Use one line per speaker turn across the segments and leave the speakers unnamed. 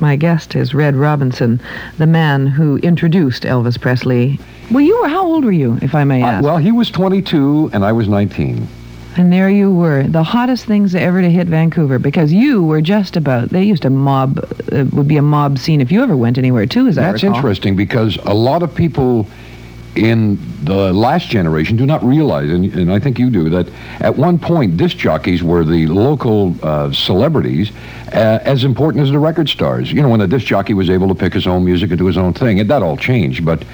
My guest is Red Robinson, the man who introduced Elvis Presley. Well, you were, how old were you, if I may
Uh,
ask?
well, he was 22 and I was 19.
and there you were, the hottest things ever to hit Vancouver, because you were just about, they used to mob, uh, would be a mob scene if you ever went anywhere, too, as I
That's interesting because a lot of people in the last generation do not realize, and, and I think you do, that at one point disc jockeys were the local uh, celebrities uh, as important as the record stars. You know, when a disc jockey was able to pick his own music and do his own thing, and that all changed. But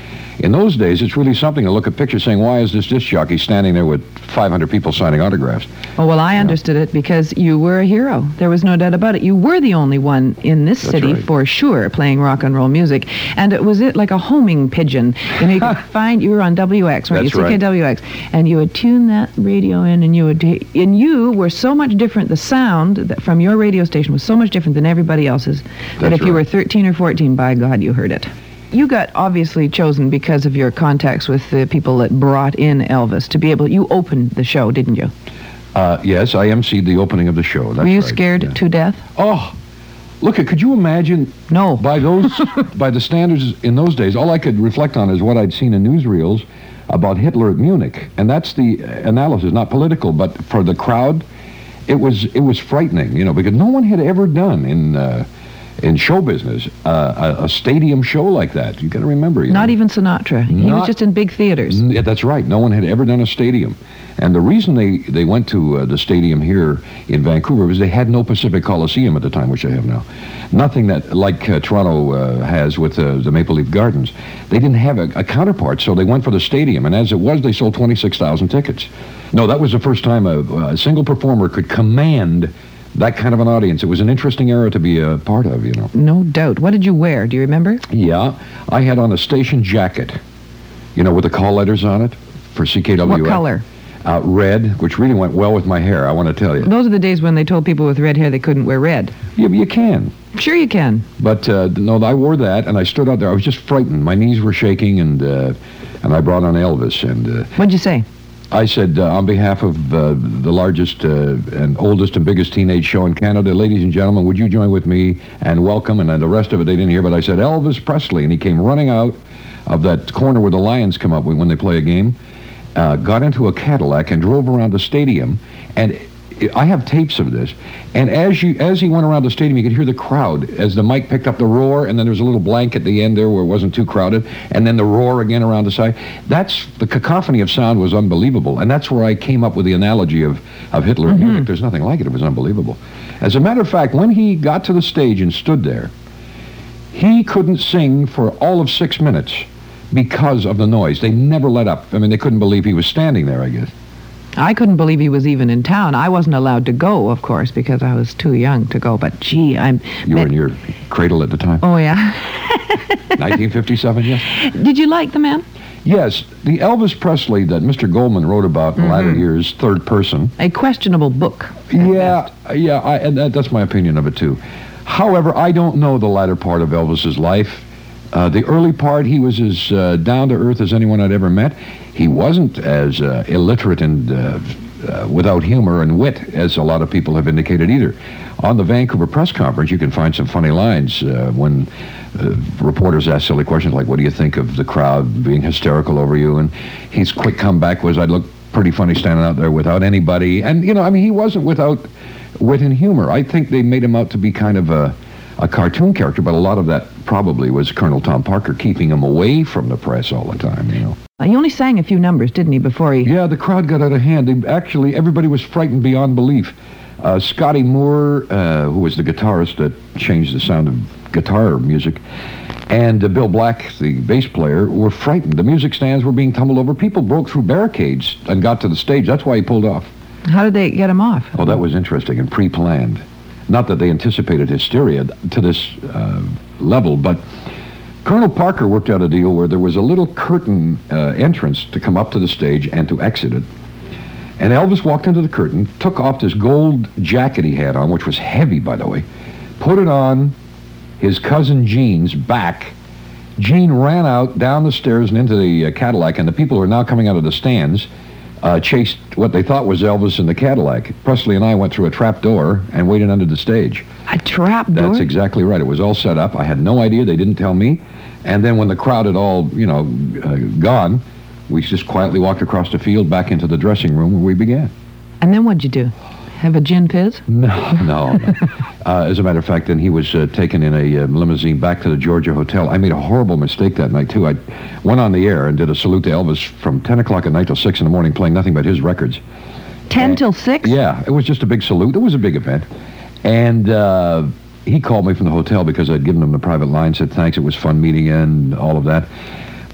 in those days, it's really something to look at pictures saying, why is this disc jockey standing there with 500 people signing autographs?
Oh, well, I understood it because you were a hero. There was no doubt about it. You were the only one in this
That's
city,
right.
for sure, playing rock and roll music. And it was it like a homing pigeon. You know, you could find you were on WX, right?
That's
you
right.
CKWX, and you would tune that radio in, and you would, and you were so much different. The sound that from your radio station was so much different than everybody else's. that
That's
if you were 13 or 14, by God, you heard it. You got obviously chosen because of your contacts with the people that brought in Elvis to be able. You opened the show, didn't you?
Uh, yes, I emceed the opening of the show. That's
Were you
right,
scared
yeah.
to death?
Oh, look, could you imagine
No.
by those by the standards in those days all i could reflect on is what i'd seen in newsreels about hitler at munich and that's the analysis not political but for the crowd it was it was frightening you know because no one had ever done in uh, in show business uh, a, a stadium show like that you got to remember you
Not
know.
even Sinatra. he was just in big theaters.
Yeah, that's right. No one had ever done a stadium. And the reason they, they went to uh, the stadium here in Vancouver was they had no Pacific Coliseum at the time, which they have now. Nothing that, like uh, Toronto uh, has with uh, the Maple Leaf Gardens. They didn't have a, a counterpart, so they went for the stadium. And as it was, they sold 26,000 tickets. No, that was the first time a, a single performer could command that kind of an audience. It was an interesting era to be a part of, you know.
No doubt. What did you wear? Do you remember?
Yeah, I had on a station jacket, you know, with the call letters on it for CKW.
What color?
Uh, red, which really went well with my hair, I want to tell you.
Those are the days when they told people with red hair they couldn't wear red.
Yeah, you can.
Sure you can.
But uh, no, I wore that, and I stood out there. I was just frightened. My knees were shaking, and uh, and I brought on Elvis, and uh,
What'd you say?
I said, uh, on behalf of uh, the largest uh, and oldest and biggest teenage show in Canada, ladies and gentlemen, would you join with me and welcome? And then the rest of it they didn't hear, but I said Elvis Presley, and he came running out of that corner where the Lions come up when they play a game, uh, got into a Cadillac and drove around the stadium, and. I have tapes of this, and as you as he went around the stadium, you could hear the crowd as the mic picked up the roar, and then there was a little blank at the end there where it wasn't too crowded, and then the roar again around the side. That's the cacophony of sound was unbelievable, and that's where I came up with the analogy of of Hitler at Munich. Mm-hmm. There's nothing like it. It was unbelievable. As a matter of fact, when he got to the stage and stood there, he couldn't sing for all of six minutes because of the noise. They never let up. I mean, they couldn't believe he was standing there. I guess.
I couldn't believe he was even in town. I wasn't allowed to go, of course, because I was too young to go. But gee, I'm.
You were in your cradle at the time.
Oh yeah.
1957, yes.
Did you like the man?
Yes, the Elvis Presley that Mr. Goldman wrote about in latter mm-hmm. years, third person.
A questionable book.
Yeah,
best.
yeah, I, and that, that's my opinion of it too. However, I don't know the latter part of Elvis's life. Uh, the early part, he was as uh, down to earth as anyone I'd ever met. He wasn't as uh, illiterate and uh, uh, without humor and wit as a lot of people have indicated either. On the Vancouver press conference, you can find some funny lines uh, when reporters ask silly questions like, "What do you think of the crowd being hysterical over you?" And his quick comeback was, "I'd look pretty funny standing out there without anybody." And you know, I mean, he wasn't without wit and humor. I think they made him out to be kind of a a cartoon character, but a lot of that probably was Colonel Tom Parker keeping him away from the press all the time, you know.
He only sang a few numbers, didn't he, before he?
Yeah, the crowd got out of hand. They, actually, everybody was frightened beyond belief. Uh, Scotty Moore, uh, who was the guitarist that changed the sound of guitar music, and uh, Bill Black, the bass player, were frightened. The music stands were being tumbled over. People broke through barricades and got to the stage. That's why he pulled off.
How did they get him off?
Oh, that was interesting and pre-planned. Not that they anticipated hysteria to this uh, level, but Colonel Parker worked out a deal where there was a little curtain uh, entrance to come up to the stage and to exit it. And Elvis walked into the curtain, took off this gold jacket he had on, which was heavy, by the way, put it on his cousin Gene's back. Gene ran out down the stairs and into the uh, Cadillac, and the people who are now coming out of the stands uh, chased what they thought was Elvis in the Cadillac. Presley and I went through a trap door and waited under the stage.
A trap door?
That's exactly right. It was all set up. I had no idea. They didn't tell me. And then when the crowd had all, you know, uh, gone, we just quietly walked across the field back into the dressing room where we began.
And then what'd you do? Have a gin fizz?
No, no. uh, as a matter of fact, then he was uh, taken in a uh, limousine back to the Georgia Hotel. I made a horrible mistake that night, too. I went on the air and did a salute to Elvis from 10 o'clock at night till 6 in the morning, playing nothing but his records.
10 till 6?
Yeah, it was just a big salute. It was a big event. And uh, he called me from the hotel because I'd given him the private line, said thanks, it was fun meeting you and all of that.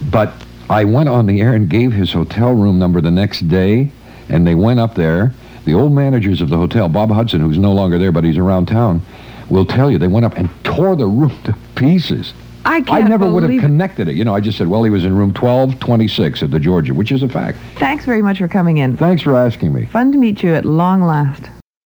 But I went on the air and gave his hotel room number the next day, and they went up there. The old managers of the hotel, Bob Hudson, who's no longer there, but he's around town, will tell you they went up and tore the room to pieces.
I can't
I never would have connected it. You know, I just said, well, he was in room 1226 at the Georgia, which is a fact.
Thanks very much for coming in.
Thanks for asking me.
Fun to meet you at long last.